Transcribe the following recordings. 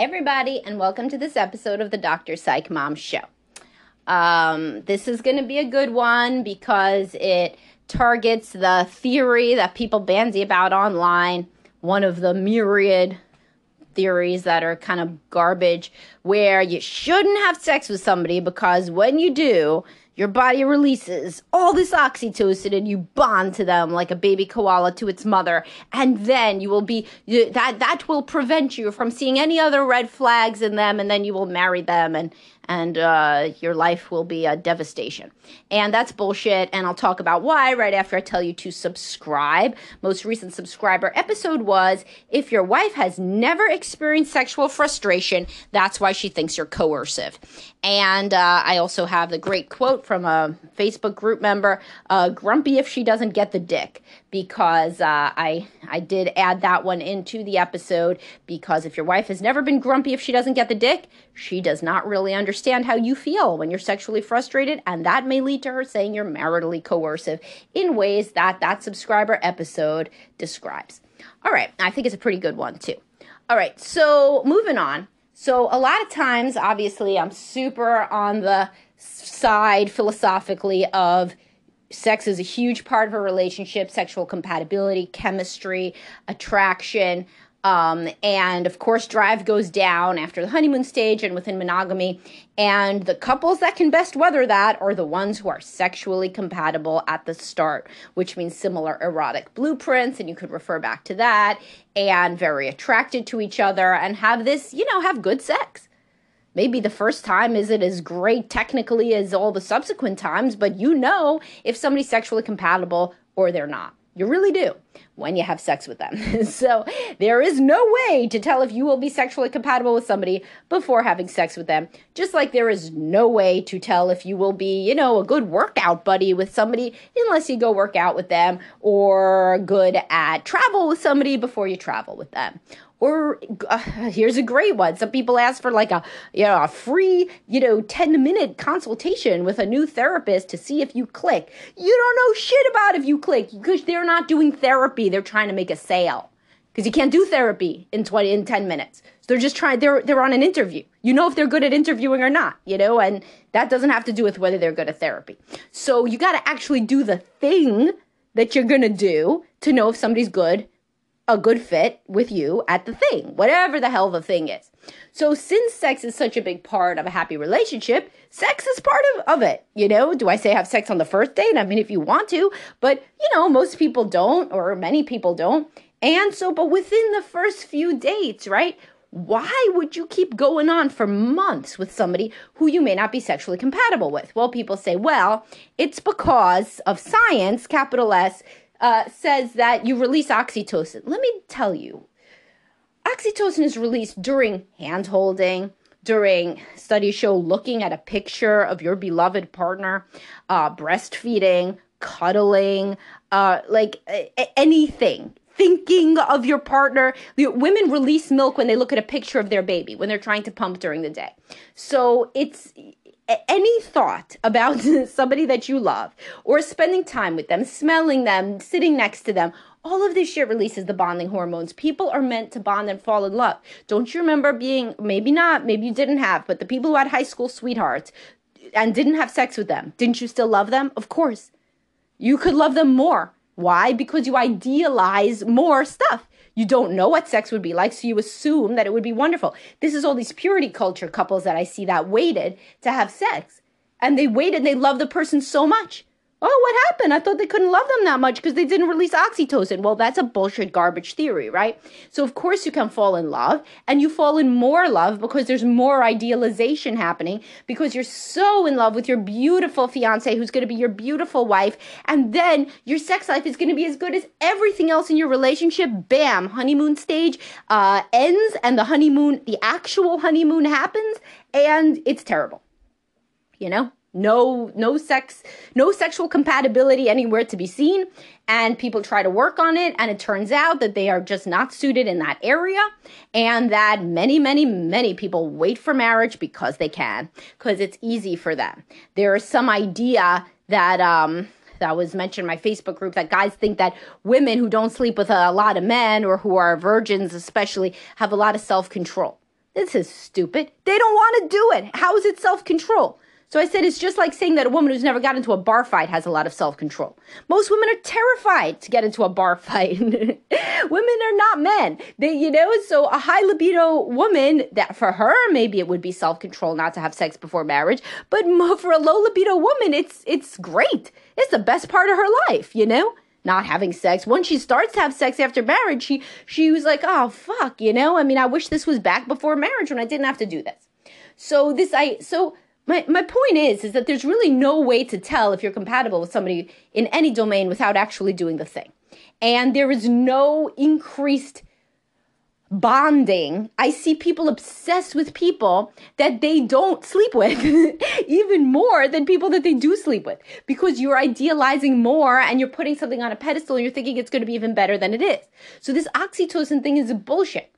Hi, everybody, and welcome to this episode of the Dr. Psych Mom Show. Um, this is going to be a good one because it targets the theory that people bandy about online, one of the myriad theories that are kind of garbage, where you shouldn't have sex with somebody because when you do, your body releases all this oxytocin and you bond to them like a baby koala to its mother. And then you will be that that will prevent you from seeing any other red flags in them and then you will marry them and and uh, your life will be a devastation. And that's bullshit. And I'll talk about why right after I tell you to subscribe. Most recent subscriber episode was if your wife has never experienced sexual frustration, that's why she thinks you're coercive. And uh, I also have the great quote from a Facebook group member uh, grumpy if she doesn't get the dick because uh, I I did add that one into the episode because if your wife has never been grumpy if she doesn't get the dick, she does not really understand how you feel when you're sexually frustrated, and that may lead to her saying you're maritally coercive in ways that that subscriber episode describes. All right, I think it's a pretty good one too. All right, so moving on. So a lot of times, obviously, I'm super on the side philosophically of sex is a huge part of a relationship, sexual compatibility, chemistry, attraction. Um, and of course, drive goes down after the honeymoon stage and within monogamy. And the couples that can best weather that are the ones who are sexually compatible at the start, which means similar erotic blueprints. And you could refer back to that and very attracted to each other and have this, you know, have good sex. Maybe the first time isn't as great technically as all the subsequent times, but you know if somebody's sexually compatible or they're not. You really do when you have sex with them. so there is no way to tell if you will be sexually compatible with somebody before having sex with them. Just like there is no way to tell if you will be, you know, a good workout buddy with somebody unless you go work out with them or good at travel with somebody before you travel with them or uh, here's a great one. Some people ask for like a you know a free you know ten minute consultation with a new therapist to see if you click. You don't know shit about if you click because they're not doing therapy. They're trying to make a sale because you can't do therapy in twenty in ten minutes. So they're just trying. They're they're on an interview. You know if they're good at interviewing or not. You know, and that doesn't have to do with whether they're good at therapy. So you got to actually do the thing that you're gonna do to know if somebody's good a good fit with you at the thing, whatever the hell the thing is. So, since sex is such a big part of a happy relationship, sex is part of, of it. You know, do I say have sex on the first date? I mean, if you want to, but you know, most people don't, or many people don't. And so, but within the first few dates, right? Why would you keep going on for months with somebody who you may not be sexually compatible with? Well, people say, well, it's because of science, capital S, uh, says that you release oxytocin. Let me tell you, oxytocin is released during hand holding, during studies show looking at a picture of your beloved partner, uh, breastfeeding, cuddling, uh, like anything. Thinking of your partner. Women release milk when they look at a picture of their baby, when they're trying to pump during the day. So it's any thought about somebody that you love or spending time with them, smelling them, sitting next to them, all of this shit releases the bonding hormones. People are meant to bond and fall in love. Don't you remember being, maybe not, maybe you didn't have, but the people who had high school sweethearts and didn't have sex with them, didn't you still love them? Of course. You could love them more. Why? Because you idealize more stuff. You don't know what sex would be like, so you assume that it would be wonderful. This is all these purity culture couples that I see that waited to have sex. And they waited, and they love the person so much Oh, what happened? I thought they couldn't love them that much because they didn't release oxytocin. Well, that's a bullshit garbage theory, right? So, of course, you can fall in love and you fall in more love because there's more idealization happening because you're so in love with your beautiful fiance who's going to be your beautiful wife. And then your sex life is going to be as good as everything else in your relationship. Bam, honeymoon stage uh, ends and the honeymoon, the actual honeymoon happens and it's terrible. You know? No no sex no sexual compatibility anywhere to be seen and people try to work on it and it turns out that they are just not suited in that area and that many many many people wait for marriage because they can because it's easy for them there is some idea that um that was mentioned in my Facebook group that guys think that women who don't sleep with a lot of men or who are virgins especially have a lot of self-control This is stupid. They don't want to do it. How is it self control? So I said it's just like saying that a woman who's never got into a bar fight has a lot of self control. Most women are terrified to get into a bar fight. women are not men. They, you know, so a high libido woman, that for her, maybe it would be self control not to have sex before marriage. But for a low libido woman, it's, it's great. It's the best part of her life, you know? not having sex. Once she starts to have sex after marriage, she she was like, "Oh fuck," you know? I mean, I wish this was back before marriage when I didn't have to do this. So this I so my, my point is is that there's really no way to tell if you're compatible with somebody in any domain without actually doing the thing. And there is no increased bonding. I see people obsessed with people that they don't sleep with even more than people that they do sleep with because you're idealizing more and you're putting something on a pedestal and you're thinking it's going to be even better than it is. So this oxytocin thing is bullshit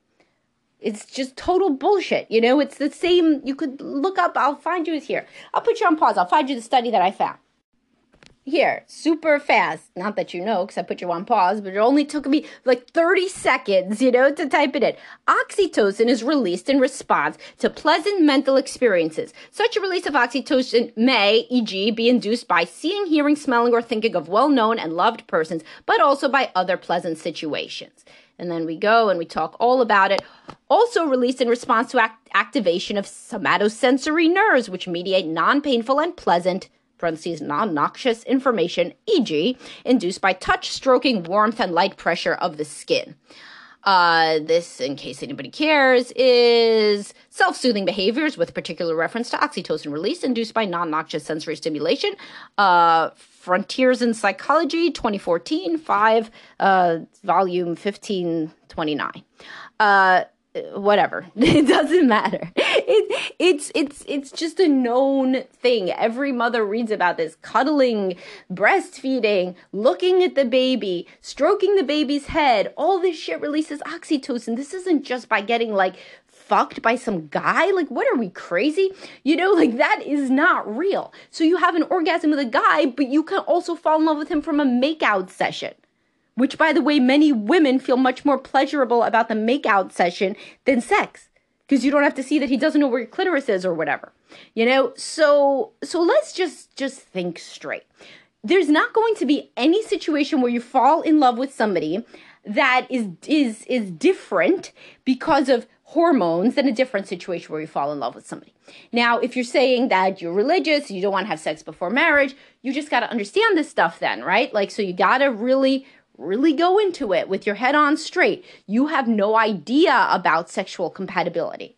it's just total bullshit. You know, it's the same. You could look up, I'll find you here. I'll put you on pause. I'll find you the study that I found. Here, super fast. Not that you know, because I put you on pause, but it only took me like 30 seconds, you know, to type it in. Oxytocin is released in response to pleasant mental experiences. Such a release of oxytocin may, e.g., be induced by seeing, hearing, smelling, or thinking of well known and loved persons, but also by other pleasant situations and then we go and we talk all about it. Also released in response to act- activation of somatosensory nerves, which mediate non-painful and pleasant parentheses non-noxious information, e.g., induced by touch, stroking, warmth, and light pressure of the skin. Uh, this, in case anybody cares, is self soothing behaviors with particular reference to oxytocin release induced by non noxious sensory stimulation. Uh, Frontiers in Psychology, 2014, 5, uh, volume 1529. Uh, whatever. It doesn't matter. It, it's it's it's just a known thing. Every mother reads about this. Cuddling breastfeeding looking at the baby stroking the baby's head. All this shit releases oxytocin. This isn't just by getting like fucked by some guy? Like, what are we crazy? You know, like that is not real. So you have an orgasm with a guy, but you can also fall in love with him from a makeout session. Which, by the way, many women feel much more pleasurable about the makeout session than sex because you don't have to see that he doesn't know where your clitoris is or whatever you know so so let's just just think straight there's not going to be any situation where you fall in love with somebody that is is is different because of hormones than a different situation where you fall in love with somebody. Now, if you're saying that you're religious, you don't want to have sex before marriage, you just got to understand this stuff then, right? Like, so you got to really, really go into it with your head on straight. You have no idea about sexual compatibility.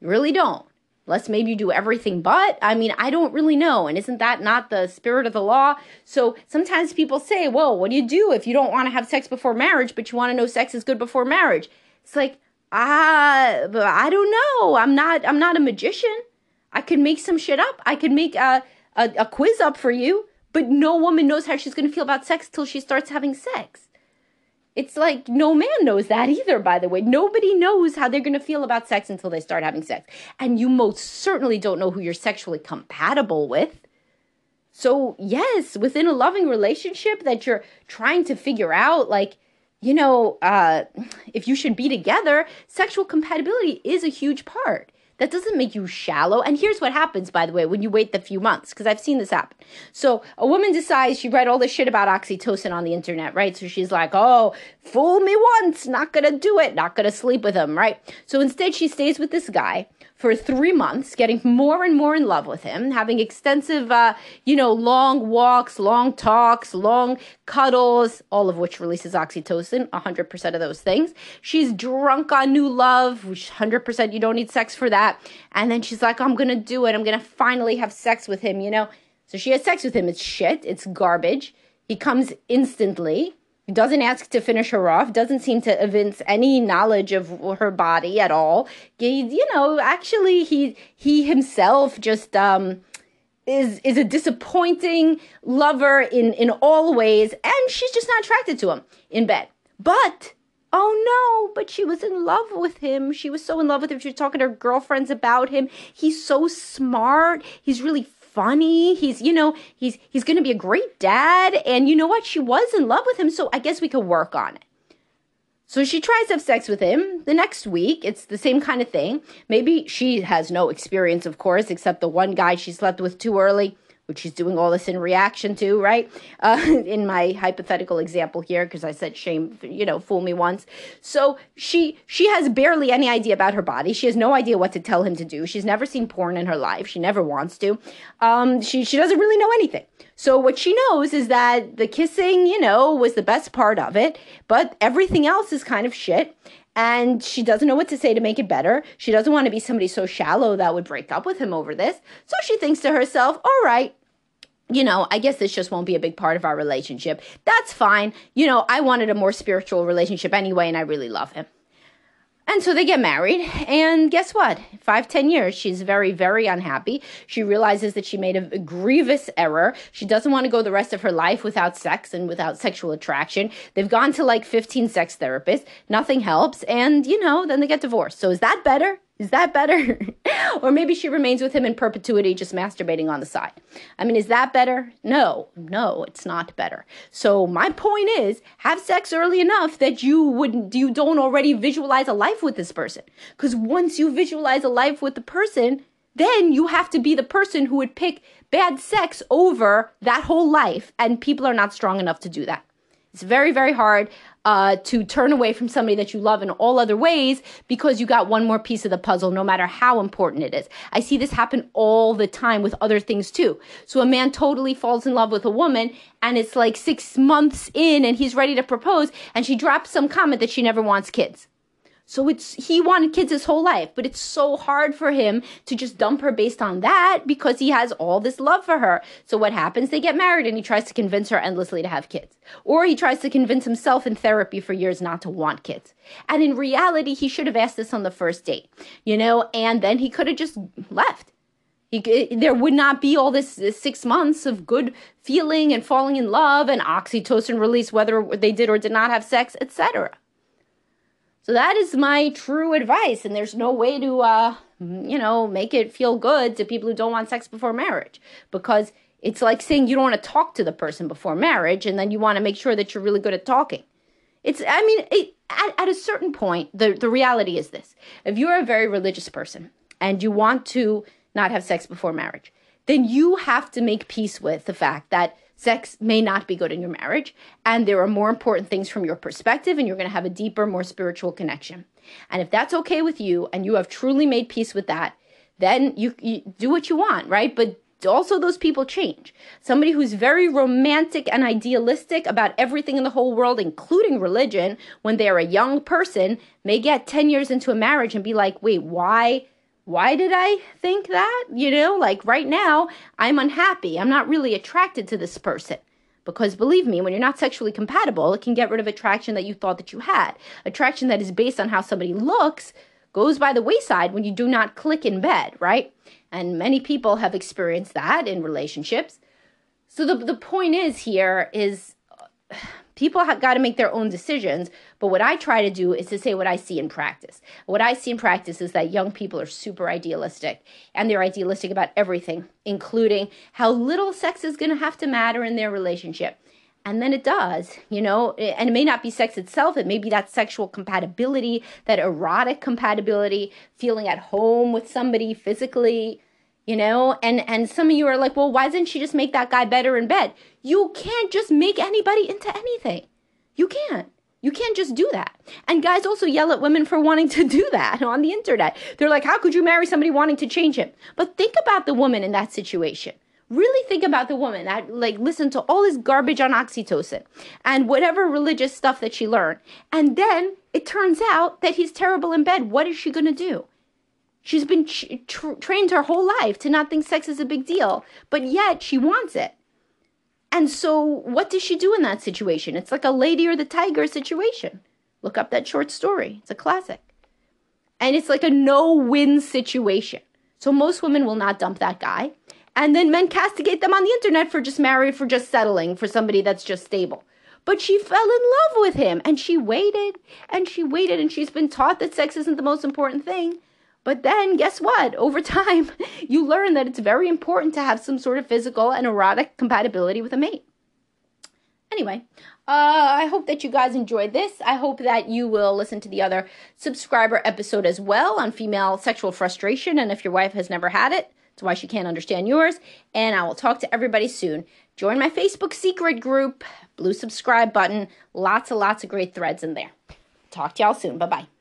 You really don't. Unless maybe you do everything but. I mean, I don't really know. And isn't that not the spirit of the law? So sometimes people say, well, what do you do if you don't want to have sex before marriage, but you want to know sex is good before marriage? It's like, I I don't know. I'm not I'm not a magician. I could make some shit up. I could make a, a, a quiz up for you, but no woman knows how she's going to feel about sex till she starts having sex. It's like no man knows that either, by the way. Nobody knows how they're going to feel about sex until they start having sex. And you most certainly don't know who you're sexually compatible with. So, yes, within a loving relationship that you're trying to figure out, like, you know, uh, if you should be together, sexual compatibility is a huge part. That doesn't make you shallow. And here's what happens, by the way, when you wait the few months, because I've seen this happen. So a woman decides she read all this shit about oxytocin on the internet, right? So she's like, oh, fool me once, not gonna do it, not gonna sleep with him, right? So instead, she stays with this guy for three months, getting more and more in love with him, having extensive, uh, you know, long walks, long talks, long cuddles, all of which releases oxytocin, 100% of those things. She's drunk on new love, which 100% you don't need sex for that. And then she's like, I'm to do it. I'm to finally have sex with him, you know? So she has sex with him. It's shit. It's garbage. He comes instantly doesn't ask to finish her off, doesn't seem to evince any knowledge of her body at all. He, You know, actually, he he himself just um, is is a disappointing lover in in all ways, and she's just not attracted to him in bed. But oh no, but she was in love with him. She was so in love with him. She was talking to her girlfriends about him. He's so smart. He's really funny. He's, you know, he's he's to be a great dad and you know what? She was in love with him, so I guess we could work on it. So she tries to have sex with him the next week. It's the same kind of thing. Maybe she has no experience, of course, except the one guy she slept with too early which she's doing all this in reaction to, right? Uh, in my hypothetical example here, because I said shame, you know, fool me once. So she she has barely any idea about her body. She has no idea what to tell him to do. She's never seen porn in her life. She never wants to. Um, she she doesn't really know anything. So what she knows is that the kissing, you know, was the best part of it, but everything else is kind of shit and she doesn't know what to say to make it better. She doesn't want to be somebody so shallow that would break up with him over this. So she thinks to herself, all right, you know, I guess this just won't be a big part of our relationship. That's fine. You know, I wanted a more spiritual relationship anyway, and I really love him. And so they get married, and guess what? Five, ten years, she's very, very unhappy. She realizes that she made a, grievous error. She doesn't want to go the rest of her life without sex and without sexual attraction. They've gone to like 15 sex therapists. Nothing helps. And, you know, then they get divorced. So is that better? Is that better? or maybe she remains with him in perpetuity, just masturbating on the side. I mean, is that better? No, no, it's not better. So my point is, have sex early enough that you wouldn't, you don't already visualize a life with this person. Because once you visualize a life with the person, then you have to be the person who would pick bad sex over that whole life, and people are not strong enough to do that. It's very, very hard uh, to turn away from somebody that you love in all other ways because you got one more piece of the puzzle, no matter how important it is. I see this happen all the time with other things too. So a man totally falls in love with a woman and it's like six months in and he's ready to propose and she drops some comment that she never wants kids. So it's he wanted kids his whole life, but it's so hard for him to just dump her based on that because he has all this love for her. So what happens? They get married and he tries to convince her endlessly to have kids. Or he tries to convince himself in therapy for years not to want kids. And in reality, he should have asked this on the first date, you know, and then he could have just left. He, there would not be all this, this, six months of good feeling and falling in love and oxytocin release, whether they did or did not have sex, etc. So that is my true advice. And there's no way to, uh, you know, make it feel good to people who don't want sex before marriage because it's like saying you don't want to talk to the person before marriage and then you want to make sure that you're really good at talking. It's, I mean, it, at, at a certain point, the, the reality is this if you're a very religious person and you want to not have sex before marriage, then you have to make peace with the fact that sex may not be good in your marriage and there are more important things from your perspective and you're going to have a deeper more spiritual connection. And if that's okay with you and you have truly made peace with that then you, you do what you want right? But also those people change. Somebody who's very romantic and idealistic about everything in the whole world including religion when they're a young person may get 10 years into a marriage and be like wait why why did I think that? You know, like right now, I'm unhappy. I'm not really attracted to this person. Because believe me, when you're not sexually compatible, it can get rid of attraction that you thought that you had. Attraction that is based on how somebody looks goes by the wayside when you do not click in bed, right? And many people have experienced that in relationships. So the the point is here is people have got to make their own decisions but what i try to do is to say what i see in practice. What i see in practice is that young people are super idealistic and they're idealistic about everything including how little sex is going to have to matter in their relationship. And then it does you know and it may not be sex itself it may be that sexual compatibility that erotic compatibility feeling at home with somebody physically you know? And and some of you are like well why doesn't she just make that guy better in bed? You can't just make anybody into anything. You can't. You can't just do that. And guys also yell at women for wanting to do that on the internet. They're like how could you marry somebody wanting to change him? But think about the woman in that situation. Really think about the woman that like listen to all this garbage on oxytocin and whatever religious stuff that she learned. And then it turns out that he's terrible in bed. What is she going to do She's been tra- trained her whole life to not think sex is a big deal, but yet she wants it. And so, what does she do in that situation? It's like a lady or the tiger situation. Look up that short story, it's a classic. And it's like a no win situation. So, most women will not dump that guy. And then men castigate them on the internet for just married, for just settling for somebody that's just stable. But she fell in love with him and she waited and she waited and she's been taught that sex isn't the most important thing. But then, guess what? Over time, you learn that it's very important to have some sort of physical and erotic compatibility with a mate. Anyway, Uh, I hope that you guys enjoyed this. I hope that you will listen to the other subscriber episode as well on female sexual frustration. And if your wife has never had it, it's why she can't understand yours. And I will talk to everybody soon. Join my Facebook secret group, blue subscribe button. Lots and lots of great threads in there. Talk to y'all soon. Bye bye.